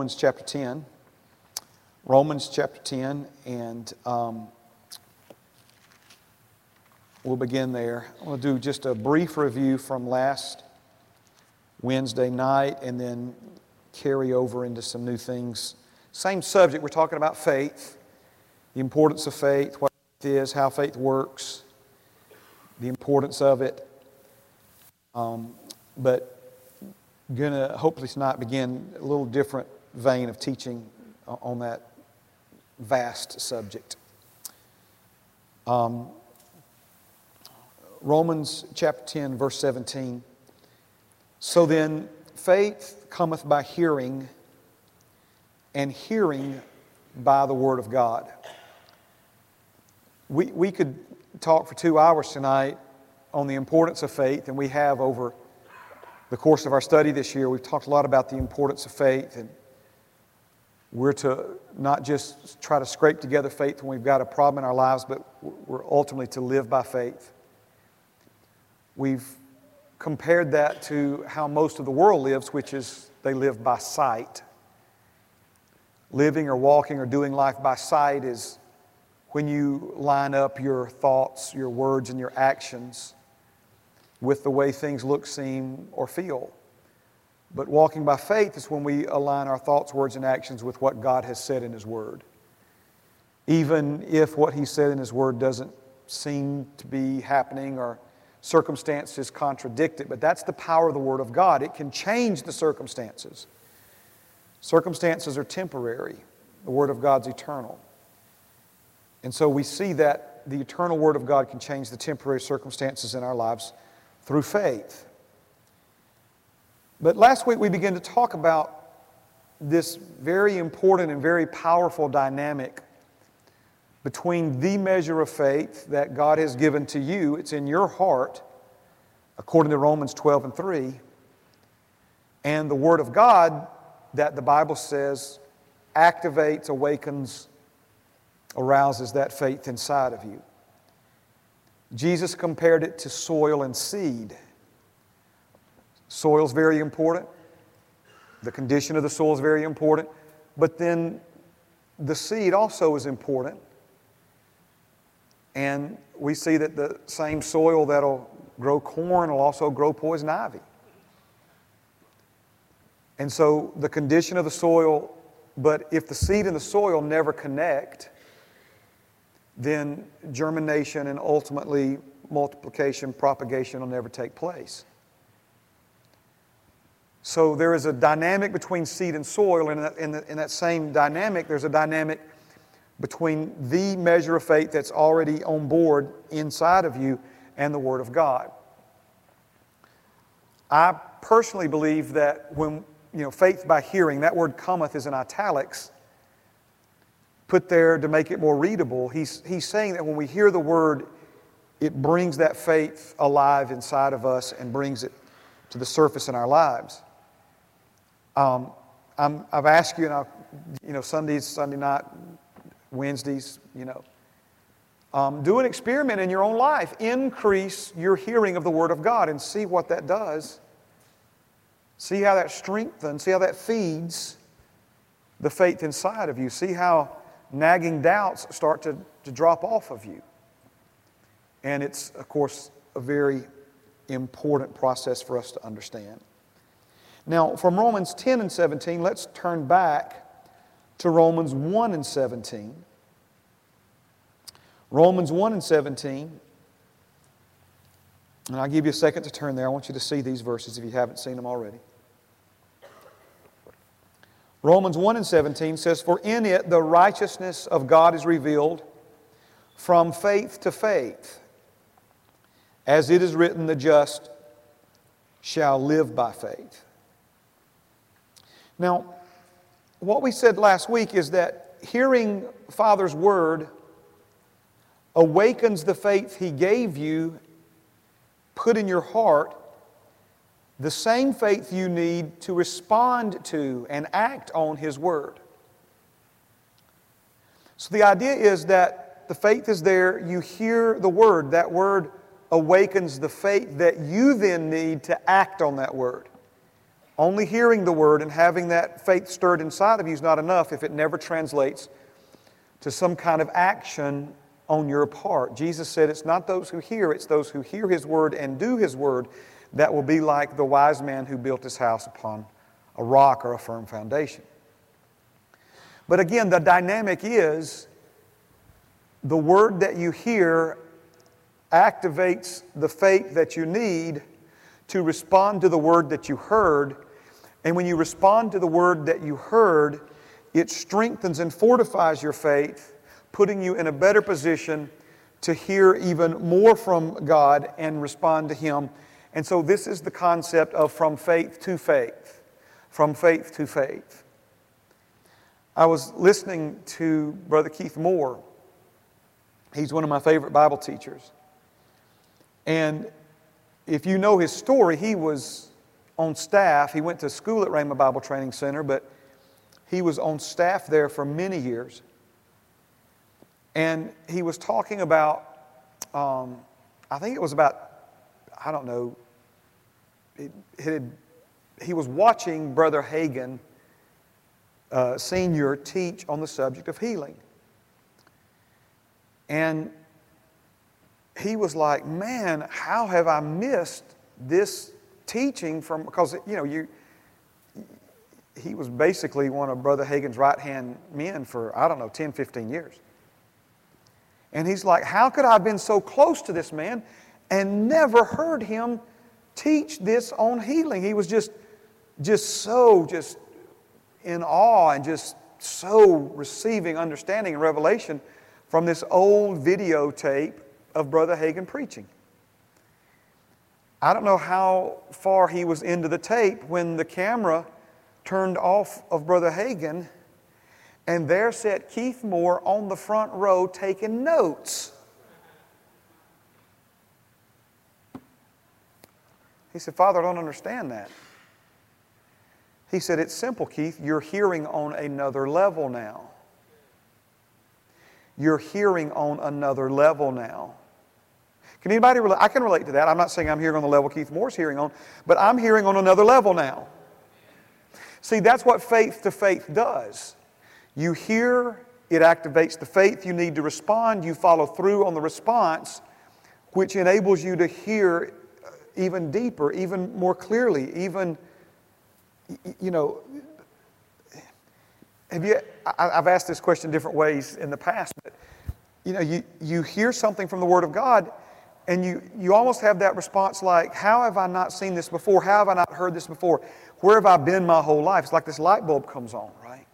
Romans chapter 10. Romans chapter 10, and um, we'll begin there. I'm going to do just a brief review from last Wednesday night and then carry over into some new things. Same subject, we're talking about faith, the importance of faith, what faith is, how faith works, the importance of it. Um, but going to hopefully tonight begin a little different vein of teaching on that vast subject. Um, Romans chapter 10, verse 17. So then, faith cometh by hearing, and hearing by the Word of God. We, we could talk for two hours tonight on the importance of faith, and we have over the course of our study this year. We've talked a lot about the importance of faith, and we're to not just try to scrape together faith when we've got a problem in our lives, but we're ultimately to live by faith. We've compared that to how most of the world lives, which is they live by sight. Living or walking or doing life by sight is when you line up your thoughts, your words, and your actions with the way things look, seem, or feel. But walking by faith is when we align our thoughts, words, and actions with what God has said in His Word. Even if what He said in His Word doesn't seem to be happening or circumstances contradict it, but that's the power of the Word of God. It can change the circumstances. Circumstances are temporary, the Word of God's eternal. And so we see that the eternal Word of God can change the temporary circumstances in our lives through faith. But last week we began to talk about this very important and very powerful dynamic between the measure of faith that God has given to you, it's in your heart, according to Romans 12 and 3, and the Word of God that the Bible says activates, awakens, arouses that faith inside of you. Jesus compared it to soil and seed. Soil is very important. The condition of the soil is very important. But then the seed also is important. And we see that the same soil that'll grow corn will also grow poison ivy. And so the condition of the soil, but if the seed and the soil never connect, then germination and ultimately multiplication, propagation will never take place. So there is a dynamic between seed and soil, and in that, in, the, in that same dynamic, there's a dynamic between the measure of faith that's already on board inside of you and the Word of God. I personally believe that when, you know, faith by hearing, that word cometh is in italics, put there to make it more readable. He's, he's saying that when we hear the Word, it brings that faith alive inside of us and brings it to the surface in our lives. Um, i have asked you, and I, you know, Sundays, Sunday night, Wednesdays, you know. Um, do an experiment in your own life. Increase your hearing of the Word of God and see what that does. See how that strengthens, see how that feeds the faith inside of you. See how nagging doubts start to, to drop off of you. And it's, of course, a very important process for us to understand. Now, from Romans 10 and 17, let's turn back to Romans 1 and 17. Romans 1 and 17. And I'll give you a second to turn there. I want you to see these verses if you haven't seen them already. Romans 1 and 17 says, For in it the righteousness of God is revealed from faith to faith. As it is written, the just shall live by faith. Now, what we said last week is that hearing Father's word awakens the faith He gave you, put in your heart, the same faith you need to respond to and act on His word. So the idea is that the faith is there, you hear the word, that word awakens the faith that you then need to act on that word Only hearing the word and having that faith stirred inside of you is not enough if it never translates to some kind of action on your part. Jesus said it's not those who hear, it's those who hear his word and do his word that will be like the wise man who built his house upon a rock or a firm foundation. But again, the dynamic is the word that you hear activates the faith that you need to respond to the word that you heard. And when you respond to the word that you heard, it strengthens and fortifies your faith, putting you in a better position to hear even more from God and respond to Him. And so, this is the concept of from faith to faith. From faith to faith. I was listening to Brother Keith Moore. He's one of my favorite Bible teachers. And if you know his story, he was on staff. He went to school at Rhema Bible Training Center, but he was on staff there for many years. And he was talking about, um, I think it was about, I don't know, it, it had, he was watching Brother Hagin, uh, Senior, teach on the subject of healing. And he was like, man, how have I missed this teaching from, because, you know, you, he was basically one of Brother Hagin's right hand men for, I don't know, 10, 15 years. And he's like, How could I have been so close to this man and never heard him teach this on healing? He was just, just so just in awe and just so receiving understanding and revelation from this old videotape of Brother Hagin preaching. I don't know how far he was into the tape when the camera turned off of Brother Hagin, and there sat Keith Moore on the front row taking notes. He said, Father, I don't understand that. He said, It's simple, Keith. You're hearing on another level now. You're hearing on another level now. Can anybody relate? I can relate to that. I'm not saying I'm hearing on the level Keith Moore's hearing on, but I'm hearing on another level now. See, that's what faith to faith does. You hear, it activates the faith. You need to respond. You follow through on the response, which enables you to hear uh, even deeper, even more clearly, even, you know. Have you, I've asked this question different ways in the past, but you know, you, you hear something from the Word of God, and you, you almost have that response like, How have I not seen this before? How have I not heard this before? Where have I been my whole life? It's like this light bulb comes on, right?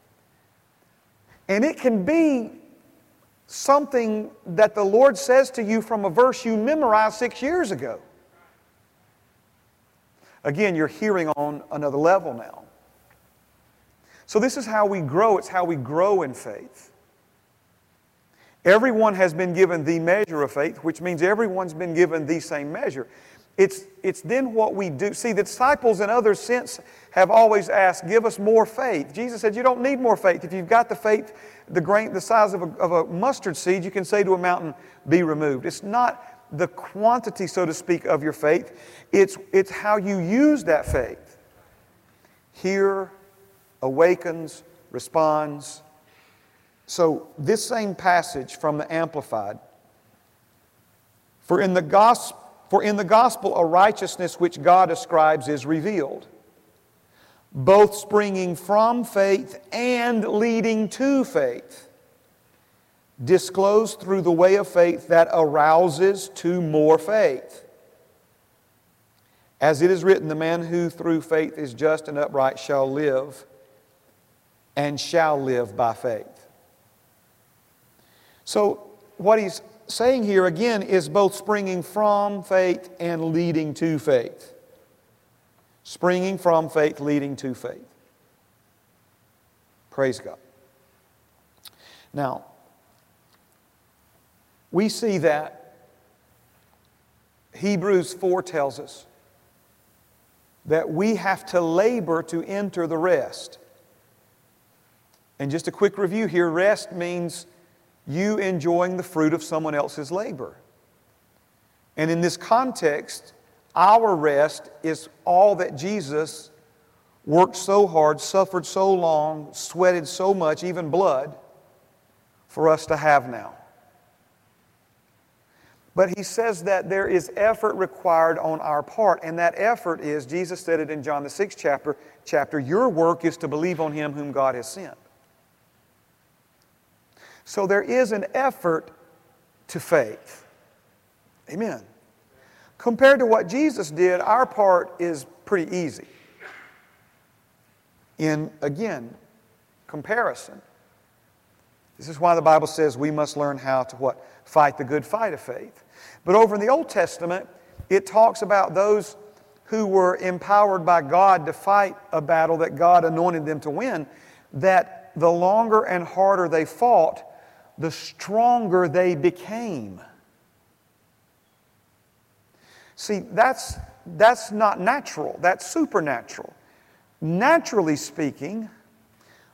And it can be something that the Lord says to you from a verse you memorized six years ago. Again, you're hearing on another level now. So, this is how we grow. It's how we grow in faith. Everyone has been given the measure of faith, which means everyone's been given the same measure. It's, it's then what we do. See, the disciples in others since have always asked, give us more faith. Jesus said, you don't need more faith. If you've got the faith, the grain, the size of a, of a mustard seed, you can say to a mountain, be removed. It's not the quantity, so to speak, of your faith. It's, it's how you use that faith. Hear, awakens, responds, so, this same passage from the Amplified for in the, gospel, for in the gospel, a righteousness which God ascribes is revealed, both springing from faith and leading to faith, disclosed through the way of faith that arouses to more faith. As it is written, the man who through faith is just and upright shall live and shall live by faith. So, what he's saying here again is both springing from faith and leading to faith. Springing from faith, leading to faith. Praise God. Now, we see that Hebrews 4 tells us that we have to labor to enter the rest. And just a quick review here rest means you enjoying the fruit of someone else's labor. And in this context, our rest is all that Jesus worked so hard, suffered so long, sweated so much, even blood, for us to have now. But he says that there is effort required on our part, and that effort is, Jesus said it in John the sixth chapter, chapter, your work is to believe on him whom God has sent. So there is an effort to faith. Amen. Compared to what Jesus did, our part is pretty easy. In, again, comparison. This is why the Bible says we must learn how to what? Fight the good fight of faith. But over in the Old Testament, it talks about those who were empowered by God to fight a battle that God anointed them to win, that the longer and harder they fought, the stronger they became. See, that's, that's not natural, that's supernatural. Naturally speaking,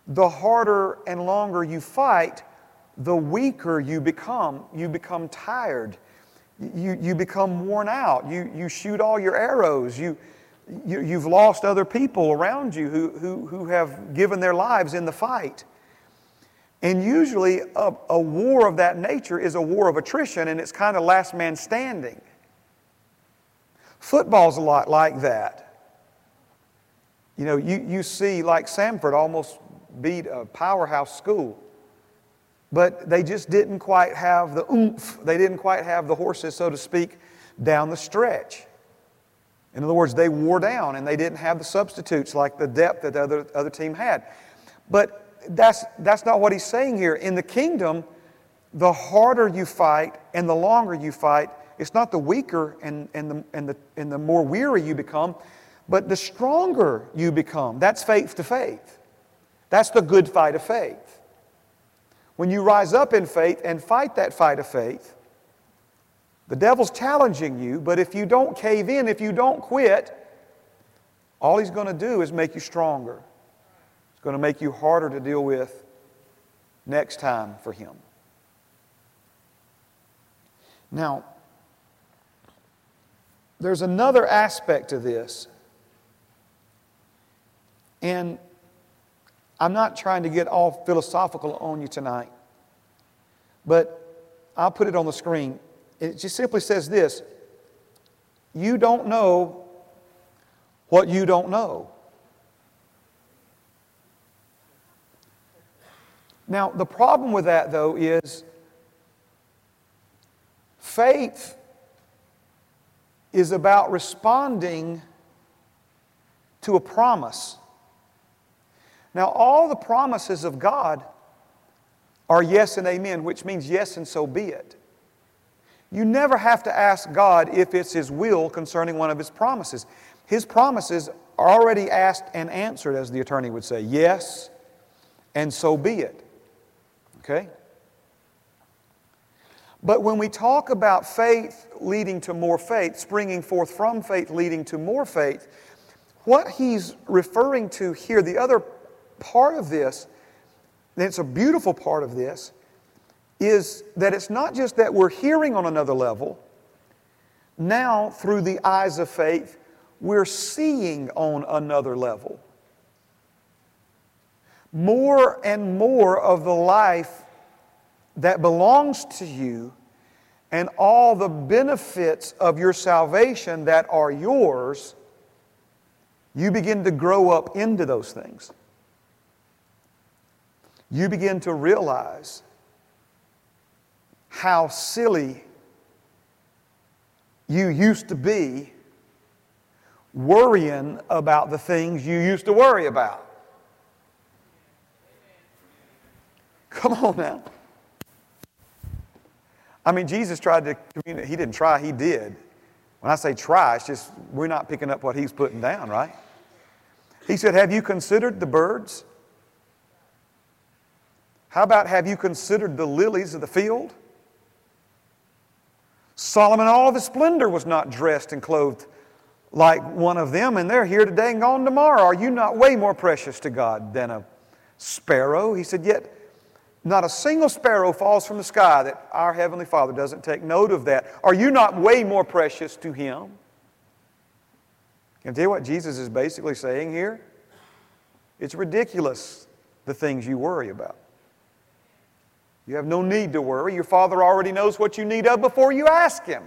the harder and longer you fight, the weaker you become. You become tired you, you become worn out. You, you shoot all your arrows. You, you, you've lost other people around you who, who, who have given their lives in the fight. And usually, a, a war of that nature is a war of attrition, and it's kind of last man standing. Football's a lot like that. You know, you, you see, like Samford almost beat a powerhouse school but they just didn't quite have the oomph. They didn't quite have the horses, so to speak, down the stretch. In other words, they wore down and they didn't have the substitutes like the depth that the other, other team had. But that's, that's not what he's saying here. In the kingdom, the harder you fight and the longer you fight, it's not the weaker and, and, the, and, the, and the more weary you become, but the stronger you become. That's faith to faith. That's the good fight of faith. When you rise up in faith and fight that fight of faith, the devil's challenging you, but if you don't cave in, if you don't quit, all he's going to do is make you stronger. Going to make you harder to deal with next time for him. Now, there's another aspect to this. And I'm not trying to get all philosophical on you tonight, but I'll put it on the screen. It just simply says this You don't know what you don't know. Now, the problem with that, though, is faith is about responding to a promise. Now, all the promises of God are yes and amen, which means yes and so be it. You never have to ask God if it's His will concerning one of His promises. His promises are already asked and answered, as the attorney would say. Yes, and so be it. Okay? But when we talk about faith leading to more faith, springing forth from faith leading to more faith, what he's referring to here, the other part of this, and it's a beautiful part of this, is that it's not just that we're hearing on another level, now through the eyes of faith, we're seeing on another level. More and more of the life that belongs to you and all the benefits of your salvation that are yours, you begin to grow up into those things you begin to realize how silly you used to be worrying about the things you used to worry about. Come on now. I mean, Jesus tried to communicate. He didn't try, he did. When I say try, it's just we're not picking up what he's putting down, right? He said, Have you considered the birds? How about have you considered the lilies of the field? Solomon, all of his splendor, was not dressed and clothed like one of them, and they're here today and gone tomorrow. Are you not way more precious to God than a sparrow? He said, Yet not a single sparrow falls from the sky that our Heavenly Father doesn't take note of that. Are you not way more precious to Him? Can I tell you what Jesus is basically saying here? It's ridiculous the things you worry about. You have no need to worry. Your Father already knows what you need of before you ask Him.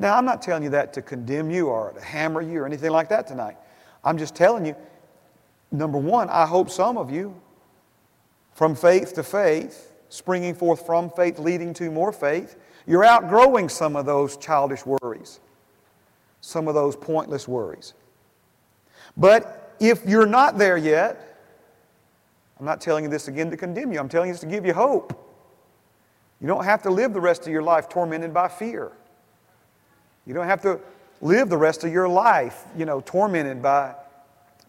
Now, I'm not telling you that to condemn you or to hammer you or anything like that tonight. I'm just telling you, number one, I hope some of you, from faith to faith, springing forth from faith, leading to more faith, you're outgrowing some of those childish worries, some of those pointless worries. But if you're not there yet, I'm not telling you this again to condemn you, I'm telling you this to give you hope. You don't have to live the rest of your life tormented by fear. You don't have to live the rest of your life, you know, tormented by,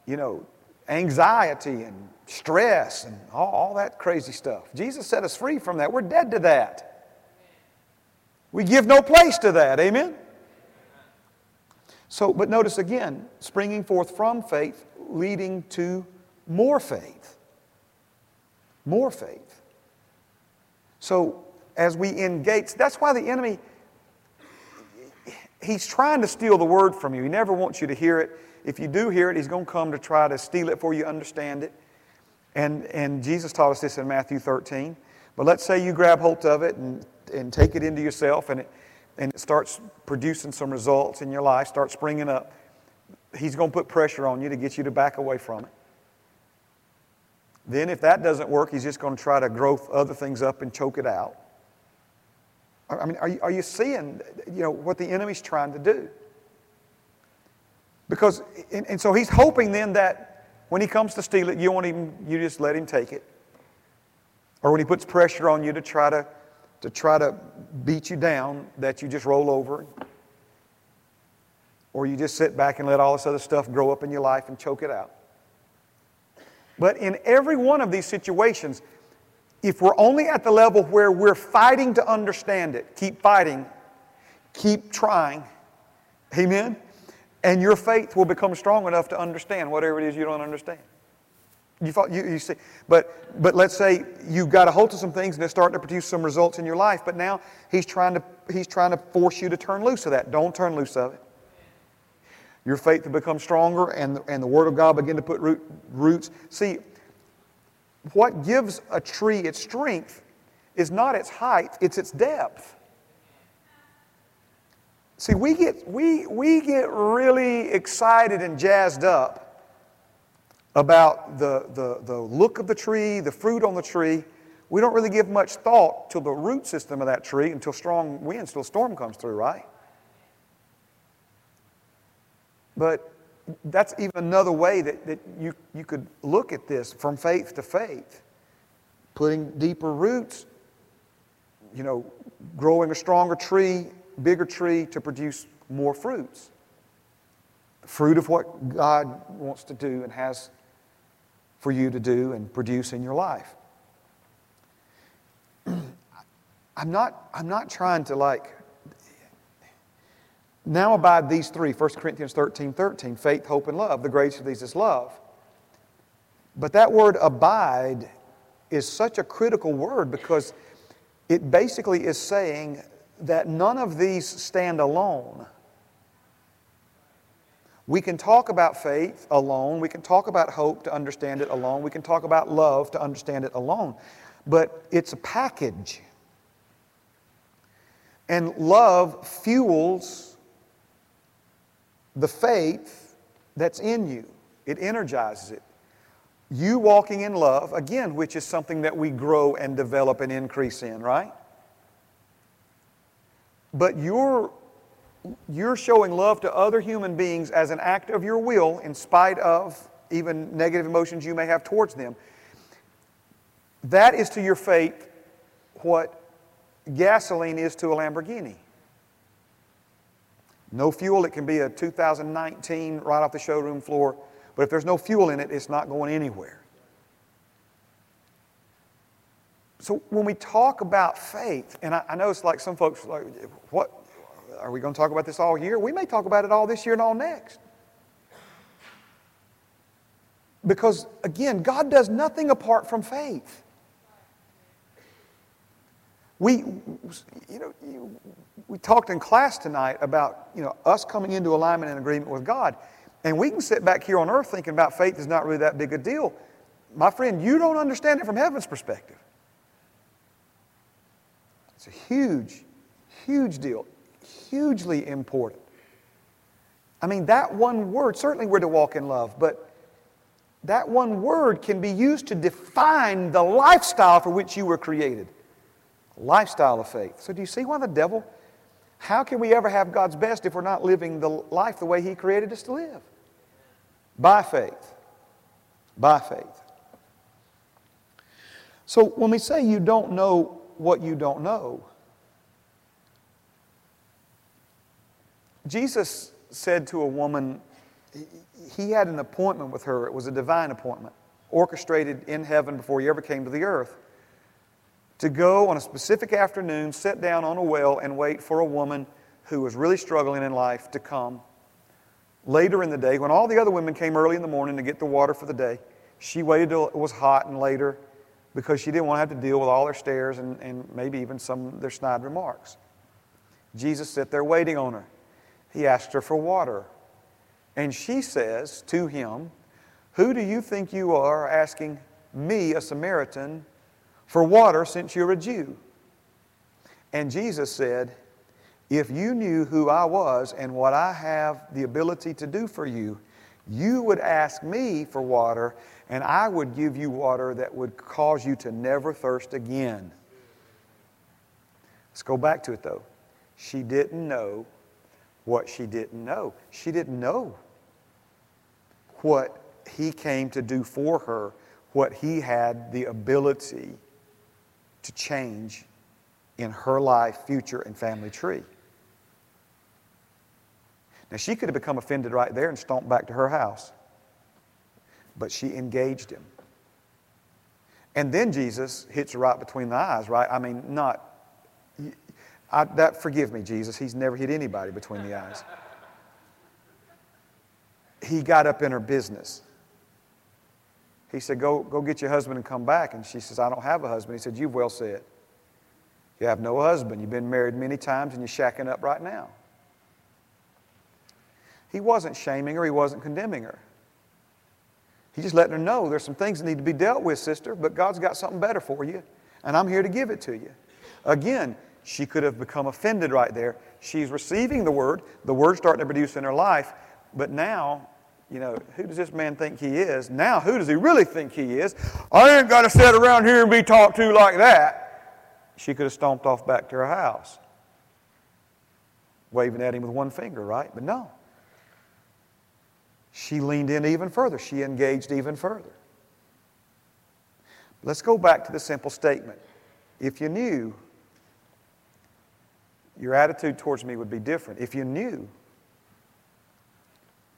you know, anxiety and stress and all, all, that crazy stuff. Jesus set us free from that. We're dead to that. We give no place to that. Amen? So, but notice again, springing forth from faith, leading to more faith. More faith. So, as we engage, that's why the enemy he's trying to steal the word from you. He never wants you to hear it. If you do hear it, he's going to come to try to steal it for you, understand it. And, and Jesus taught us this in Matthew 13. But let's say you grab hold of it and, and take it into yourself and it, and it starts producing some results in your life, starts springing up. He's going to put pressure on you to get you to back away from it. Then, if that doesn't work, he's just going to try to grow other things up and choke it out. I mean, are you, are you seeing you know, what the enemy's trying to do? Because, and, and so he's hoping then that when he comes to steal it, you won't even, you just let him take it. Or when he puts pressure on you to try to, to try to beat you down, that you just roll over. Or you just sit back and let all this other stuff grow up in your life and choke it out. But in every one of these situations, if we're only at the level where we're fighting to understand it, keep fighting, keep trying, amen? And your faith will become strong enough to understand whatever it is you don't understand. You, thought, you, you see, but, but let's say you've got a hold of some things and they're starting to produce some results in your life, but now he's trying to, he's trying to force you to turn loose of that. Don't turn loose of it. Your faith will become stronger and, and the Word of God begin to put root, roots. See, what gives a tree its strength is not its height, it's its depth. See, we get, we, we get really excited and jazzed up about the, the, the look of the tree, the fruit on the tree. We don't really give much thought to the root system of that tree until strong winds, until a storm comes through, right? But that's even another way that, that you, you could look at this from faith to faith. Putting deeper roots, you know, growing a stronger tree, bigger tree to produce more fruits. The fruit of what God wants to do and has for you to do and produce in your life. I'm not, I'm not trying to like now abide these three 1 Corinthians 13 13, faith, hope, and love. The greatest of these is love. But that word abide is such a critical word because it basically is saying that none of these stand alone. We can talk about faith alone. We can talk about hope to understand it alone. We can talk about love to understand it alone. But it's a package. And love fuels the faith that's in you. It energizes it. You walking in love, again, which is something that we grow and develop and increase in, right? But you're, you're showing love to other human beings as an act of your will, in spite of even negative emotions you may have towards them. That is to your faith what gasoline is to a Lamborghini. No fuel, it can be a 2019 right off the showroom floor, but if there's no fuel in it, it's not going anywhere. So when we talk about faith, and I, I know it's like some folks like, what are we going to talk about this all year? We may talk about it all this year and all next. Because again, God does nothing apart from faith. We, you know, we talked in class tonight about you know, us coming into alignment and agreement with God. And we can sit back here on earth thinking about faith is not really that big a deal. My friend, you don't understand it from heaven's perspective. It's a huge, huge deal, hugely important. I mean, that one word, certainly we're to walk in love, but that one word can be used to define the lifestyle for which you were created. Lifestyle of faith. So, do you see why the devil? How can we ever have God's best if we're not living the life the way He created us to live? By faith. By faith. So when we say you don't know what you don't know, Jesus said to a woman, he had an appointment with her. It was a divine appointment, orchestrated in heaven before he ever came to the earth, to go on a specific afternoon, sit down on a well, and wait for a woman who was really struggling in life to come Later in the day, when all the other women came early in the morning to get the water for the day, she waited till it was hot and later because she didn't want to have to deal with all their stares and, and maybe even some of their snide remarks. Jesus sat there waiting on her. He asked her for water. And she says to him, Who do you think you are asking me, a Samaritan, for water since you're a Jew? And Jesus said, if you knew who I was and what I have the ability to do for you, you would ask me for water, and I would give you water that would cause you to never thirst again. Let's go back to it though. She didn't know what she didn't know. She didn't know what he came to do for her, what he had the ability to change in her life, future, and family tree. Now, she could have become offended right there and stomped back to her house. But she engaged him. And then Jesus hits her right between the eyes, right? I mean, not, I, that, forgive me, Jesus. He's never hit anybody between the eyes. He got up in her business. He said, go, go get your husband and come back. And she says, I don't have a husband. He said, You've well said. You have no husband. You've been married many times and you're shacking up right now. He wasn't shaming her, he wasn't condemning her. He just letting her know there's some things that need to be dealt with, sister, but God's got something better for you, and I'm here to give it to you. Again, she could have become offended right there. She's receiving the word, the word's starting to produce in her life, but now, you know, who does this man think he is? Now, who does he really think he is? I ain't got to sit around here and be talked to like that. She could have stomped off back to her house, waving at him with one finger, right? But no she leaned in even further. She engaged even further. Let's go back to the simple statement. If you knew, your attitude towards me would be different. If you knew,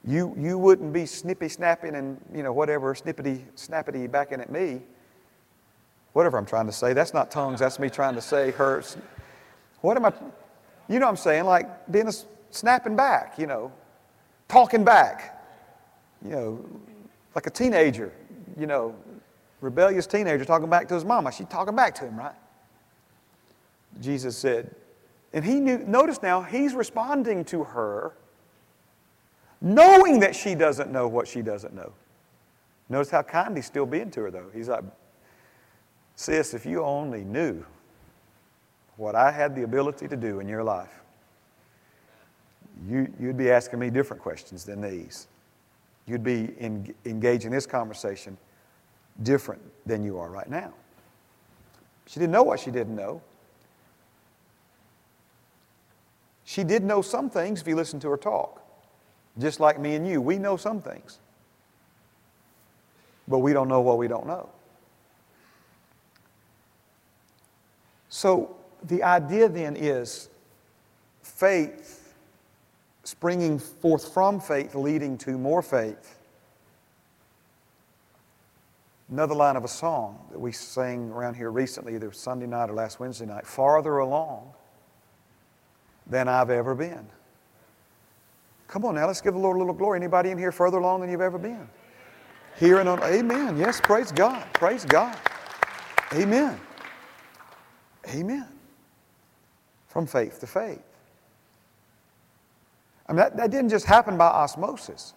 you, you wouldn't be snippy snapping and, you know, whatever, snippety snappity backing at me. Whatever I'm trying to say. That's not tongues, that's me trying to say hurts. What am I, you know what I'm saying? Like being a snapping back, you know, talking back you know, like a teenager, you know, rebellious teenager talking back to his mama. She's talking back to him, right? Jesus said, and he knew, notice now, he's responding to her knowing that she doesn't know what she doesn't know. Notice how kind he's still being to her, though. He's like, Sis, if you only knew what I had the ability to do in your life, you, you'd be asking me different questions than these you'd be in, engaged in this conversation different than you are right now. She didn't know what she didn't know. She did know some things if you listen to her talk. Just like me and you, we know some things. But we don't know what we don't know. So the idea then is faith springing forth from faith, leading to more faith. Another line of a song that we sang around here recently, either Sunday night or last Wednesday night farther along than I've ever been. Come on now, let's give the Lord a little glory. Anybody in here further along than you've ever been? Here and on, amen. Yes, praise God. Praise God. Amen. Amen. From faith to faith. I mean, that, that didn't just happen by osmosis.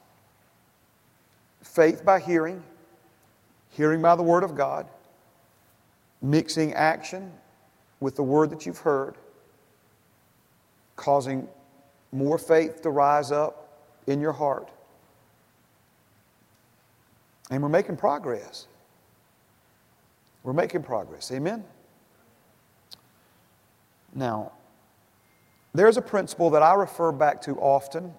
faith by hearing, hearing by the Word of God, mixing action with the Word that you've heard, causing more faith to rise up in your heart. And we're making progress. We're making progress. Amen? Now, there's a principle that I refer back to often.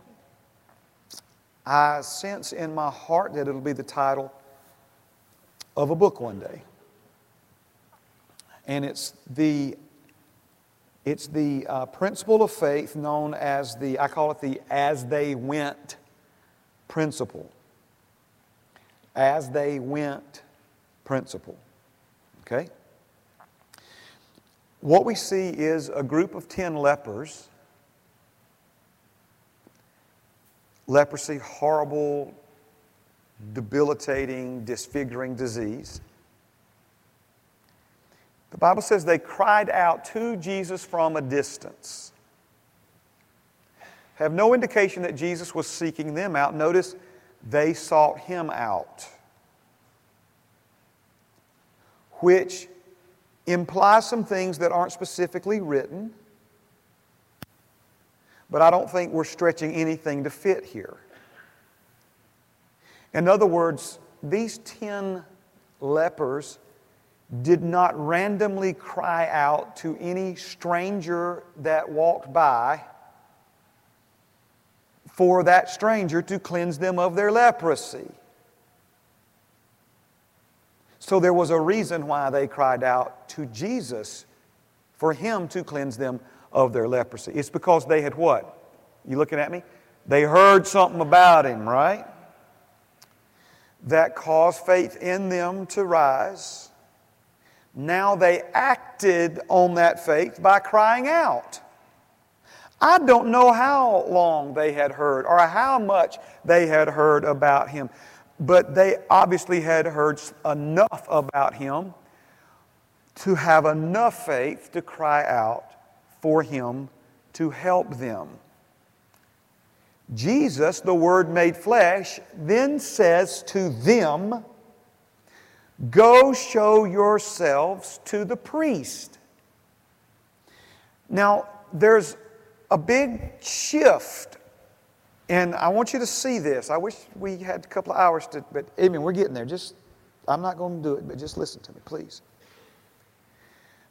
I sense in my heart that it'll be the title of a book one day. And it's the, it's the uh, principle of faith known as the, I call it the as they went principle. As they went principle. Okay? What we see is a group of 10 lepers. Leprosy, horrible, debilitating, disfiguring disease. The Bible says they cried out to Jesus from a distance. Have no indication that Jesus was seeking them out. Notice they sought him out, which implies some things that aren't specifically written, but I don't think we're stretching anything to fit here. In other words, these 10 lepers did not randomly cry out to any stranger that walked by for that stranger to cleanse them of their leprosy. So there was a reason why they cried out to Jesus for him to cleanse them of their leprosy. It's because they had what? You looking at me? They heard something about him, right? That caused faith in them to rise. Now they acted on that faith by crying out. I don't know how long they had heard or how much they had heard about him, but they obviously had heard enough about him to have enough faith to cry out for him to help them. Jesus, the Word made flesh, then says to them, Go show yourselves to the priest. Now, there's a big shift, and I want you to see this. I wish we had a couple of hours to, but amen, we're getting there. Just, I'm not going to do it, but just listen to me, please.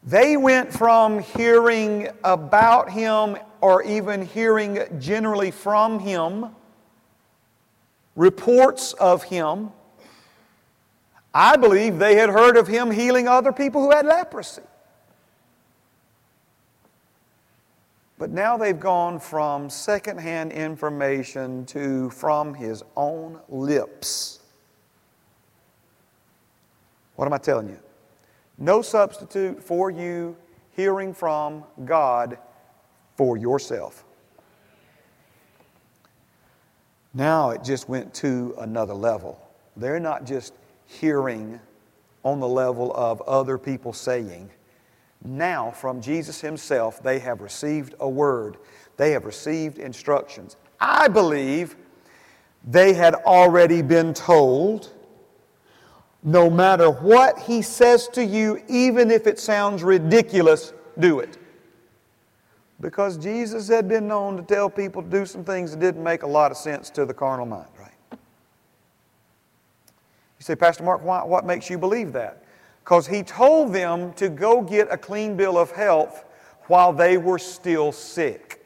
They went from hearing about him or even hearing generally from him, reports of him, I believe they had heard of him healing other people who had leprosy. But now they've gone from secondhand information to from his own lips. What am I telling you? No substitute for you hearing from God for yourself. Now it just went to another level. They're not just hearing on the level of other people saying. Now, from Jesus Himself, they have received a word, they have received instructions. I believe they had already been told no matter what He says to you, even if it sounds ridiculous, do it. Because Jesus had been known to tell people to do some things that didn't make a lot of sense to the carnal mind. Right? You say, Pastor Mark, why, what makes you believe that? Because he told them to go get a clean bill of health while they were still sick.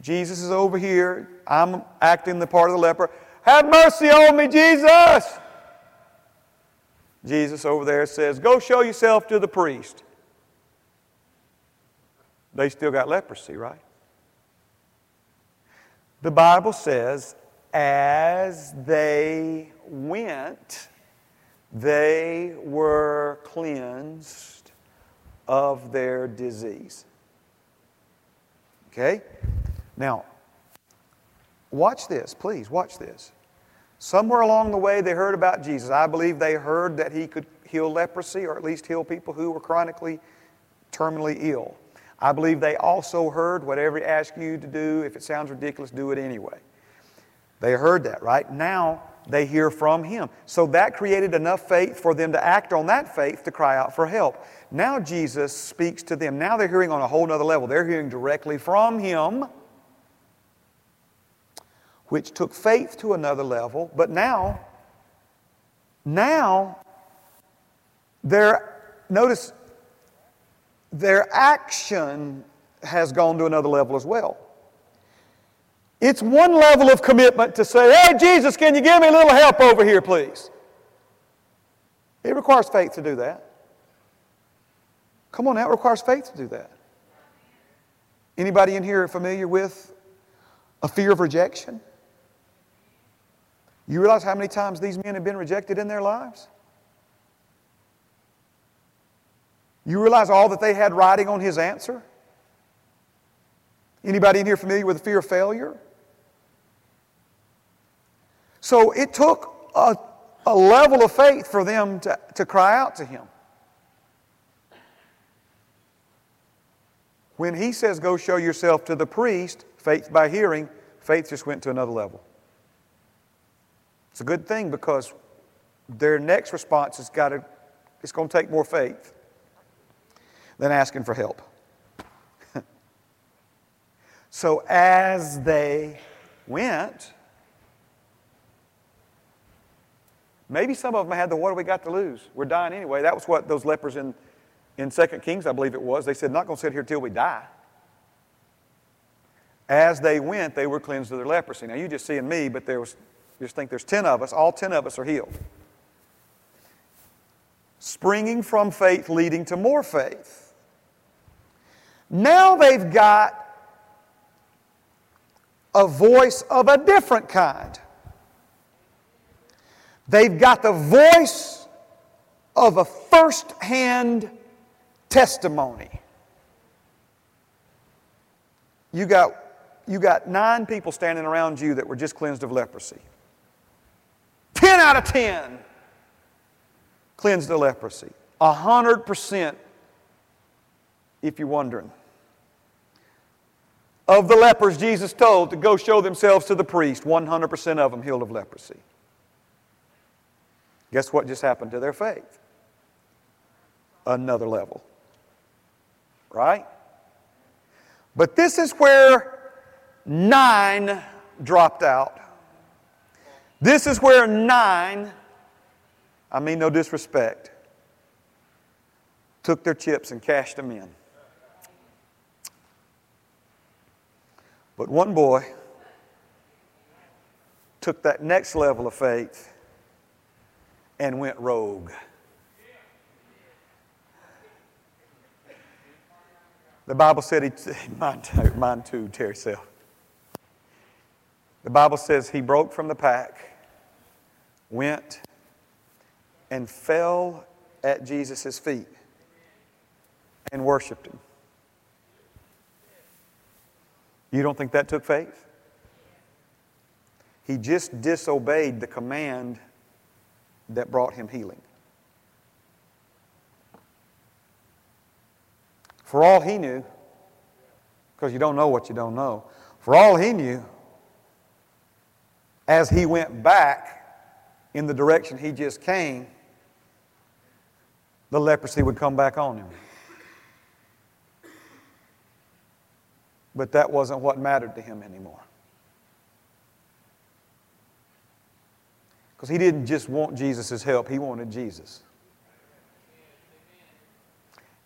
Jesus is over here. I'm acting the part of the leper. Have mercy on me, Jesus. Jesus over there says, Go show yourself to the priest. They still got leprosy, right? The Bible says, as they went, they were cleansed of their disease. Okay? Now, watch this, please, watch this. Somewhere along the way, they heard about Jesus. I believe they heard that he could heal leprosy or at least heal people who were chronically, terminally ill. I believe they also heard whatever he asked you to do, if it sounds ridiculous, do it anyway. They heard that, right? Now they hear from him. So that created enough faith for them to act on that faith to cry out for help. Now Jesus speaks to them. Now they're hearing on a whole nother level. They're hearing directly from him, which took faith to another level. But now, now, their, notice, their action has gone to another level as well. It's one level of commitment to say, Hey, Jesus, can you give me a little help over here, please? It requires faith to do that. Come on it requires faith to do that. Anybody in here familiar with a fear of rejection? You realize how many times these men have been rejected in their lives? You realize all that they had riding on his answer? Anybody in here familiar with the fear of failure? So it took a, a level of faith for them to, to cry out to him. When he says, Go show yourself to the priest, faith by hearing, faith just went to another level. It's a good thing because their next response has got to, it's going to take more faith than asking for help. so as they went, Maybe some of them had the what do we got to lose? We're dying anyway. That was what those lepers in, in 2 Kings, I believe it was. They said, not going to sit here till we die. As they went, they were cleansed of their leprosy. Now you just seeing me, but there was just think there's 10 of us, all 10 of us are healed. Springing from faith, leading to more faith. Now they've got a voice of a different kind. They've got the voice of a first hand testimony. You got, you got nine people standing around you that were just cleansed of leprosy. 10 out of 10 cleansed of leprosy. A 100% if you're wondering. Of the lepers Jesus told to go show themselves to the priest, 100% of them healed of leprosy. Guess what just happened to their faith? Another level. Right? But this is where nine dropped out. This is where nine, I mean no disrespect, took their chips and cashed them in. But one boy took that next level of faith and went rogue. The Bible said he, mine too, mine too, Terry Self. The Bible says he broke from the pack, went, and fell at Jesus' feet and worshiped him. You don't think that took faith? He just disobeyed the command that brought him healing. For all he knew, because you don't know what you don't know, for all he knew, as he went back in the direction he just came, the leprosy would come back on him. But that wasn't what mattered to him anymore. Because he didn't just want Jesus' help, he wanted Jesus.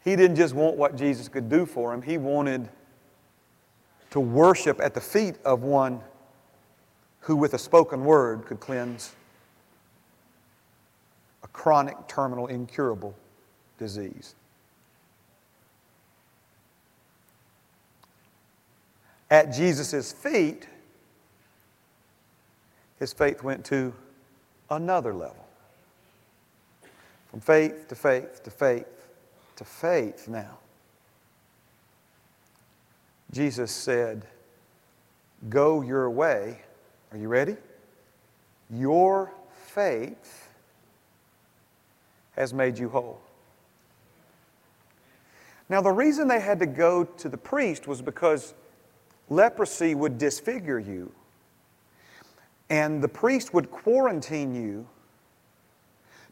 He didn't just want what Jesus could do for him, he wanted to worship at the feet of one who, with a spoken word, could cleanse a chronic, terminal, incurable disease. At Jesus' feet, his faith went to another level. From faith to faith to faith to faith now. Jesus said, Go your way. Are you ready? Your faith has made you whole. Now, the reason they had to go to the priest was because leprosy would disfigure you. And the priest would quarantine you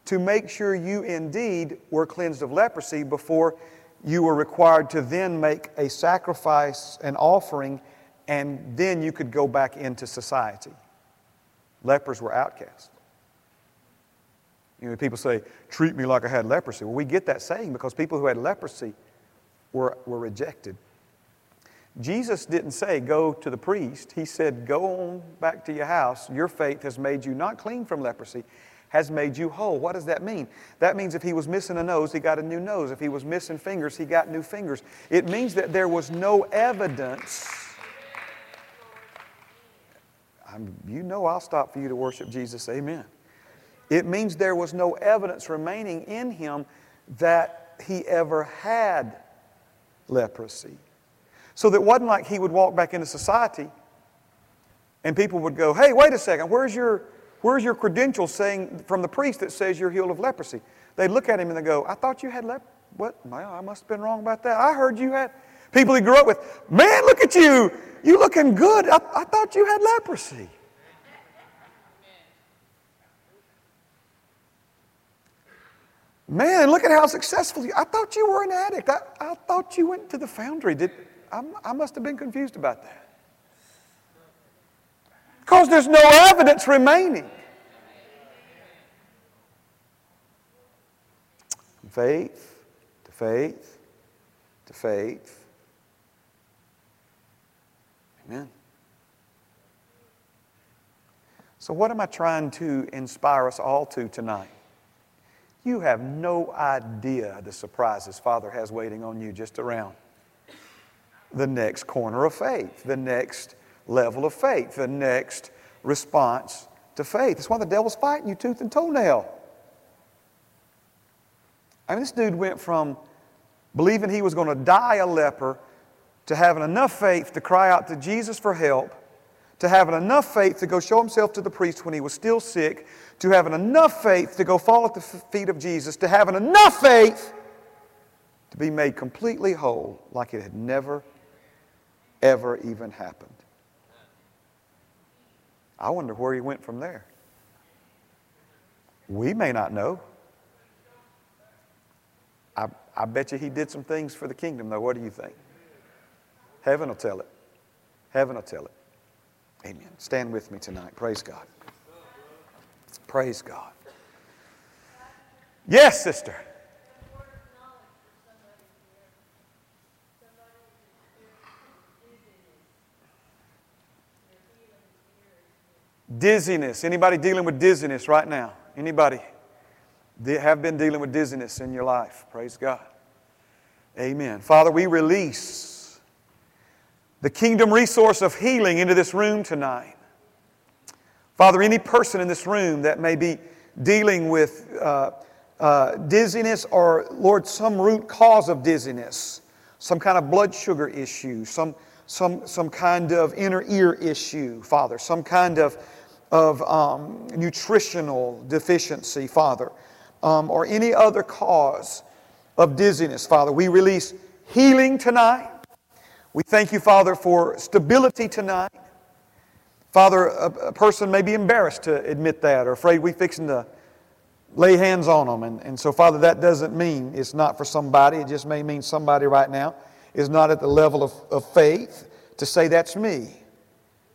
to make sure you indeed were cleansed of leprosy before you were required to then make a sacrifice, an offering, and then you could go back into society. Lepers were outcasts. You know, people say, treat me like I had leprosy. Well, we get that saying because people who had leprosy were, were rejected. Jesus didn't say, go to the priest. He said, go on back to your house. Your faith has made you not clean from leprosy, has made you whole. What does that mean? That means if he was missing a nose, he got a new nose. If he was missing fingers, he got new fingers. It means that there was no evidence. I'm, you know I'll stop for you to worship Jesus. Amen. It means there was no evidence remaining in him that he ever had leprosy. So that wasn't like he would walk back into society and people would go, hey, wait a second, where's your, where's your credentials saying from the priest that says you're healed of leprosy? They'd look at him and they go, I thought you had leprosy. What? Well, I must have been wrong about that. I heard you had. People he grew up with, man, look at you. You looking good. I, I thought you had leprosy. Man, look at how successful you I thought you were an addict. I, I thought you went to the foundry. Did, I, I must have been confused about that. Because there's no evidence remaining. Faith to faith to faith. Amen. So, what am I trying to inspire us all to tonight? You have no idea the surprises Father has waiting on you just around the next corner of faith, the next level of faith, the next response to faith. That's why the devil's fighting you tooth and toenail. I mean, this dude went from believing he was going to die a leper to having enough faith to cry out to Jesus for help to having enough faith to go show himself to the priest when he was still sick, to having enough faith to go fall at the feet of Jesus, to having enough faith to be made completely whole like it had never, ever even happened. I wonder where he went from there. We may not know. I, I bet you he did some things for the kingdom, though. What do you think? Heaven will tell it. Heaven will tell it. Amen. Stand with me tonight. Praise God. Praise God. Yes, sister. Dizziness. Anybody dealing with dizziness right now? Anybody have been dealing with dizziness in your life? Praise God. Amen. Father, we release the kingdom resource of healing into this room tonight. Father, any person in this room that may be dealing with uh, uh, dizziness or, Lord, some root cause of dizziness, some kind of blood sugar issue, some, some, some kind of inner ear issue, Father, some kind of, of um, nutritional deficiency, Father, um, or any other cause of dizziness, Father, we release healing tonight. We thank you, Father, for stability tonight. Father, a, a, person may be embarrassed to admit that or afraid we fixing to lay hands on them. And, and so, Father, that doesn't mean it's not for somebody. It just may mean somebody right now is not at the level of, of faith to say that's me.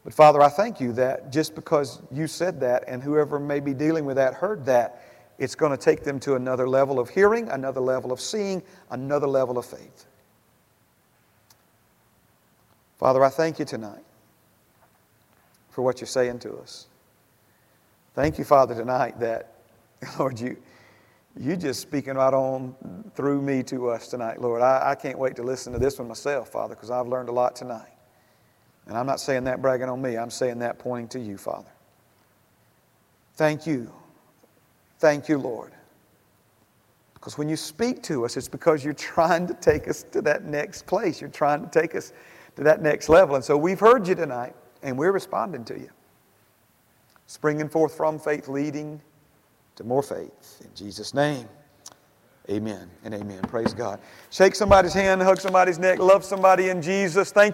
But Father, I thank you that just because you said that and whoever may be dealing with that heard that, it's going to take them to another level of hearing, another level of seeing, another level of faith. Father, I thank you tonight for what you're saying to us. Thank you, Father, tonight that, Lord, you, you're just speaking right on through me to us tonight, Lord. I, I can't wait to listen to this one myself, Father, because I've learned a lot tonight. And I'm not saying that bragging on me, I'm saying that pointing to you, Father. Thank you. Thank you, Lord. Because when you speak to us, it's because you're trying to take us to that next place. You're trying to take us to that next level. And so we've heard you tonight, and we're responding to you. Springing forth from faith, leading to more faith. In Jesus' name, amen and amen. Praise God. Shake somebody's hand, hug somebody's neck, love somebody in Jesus. Thank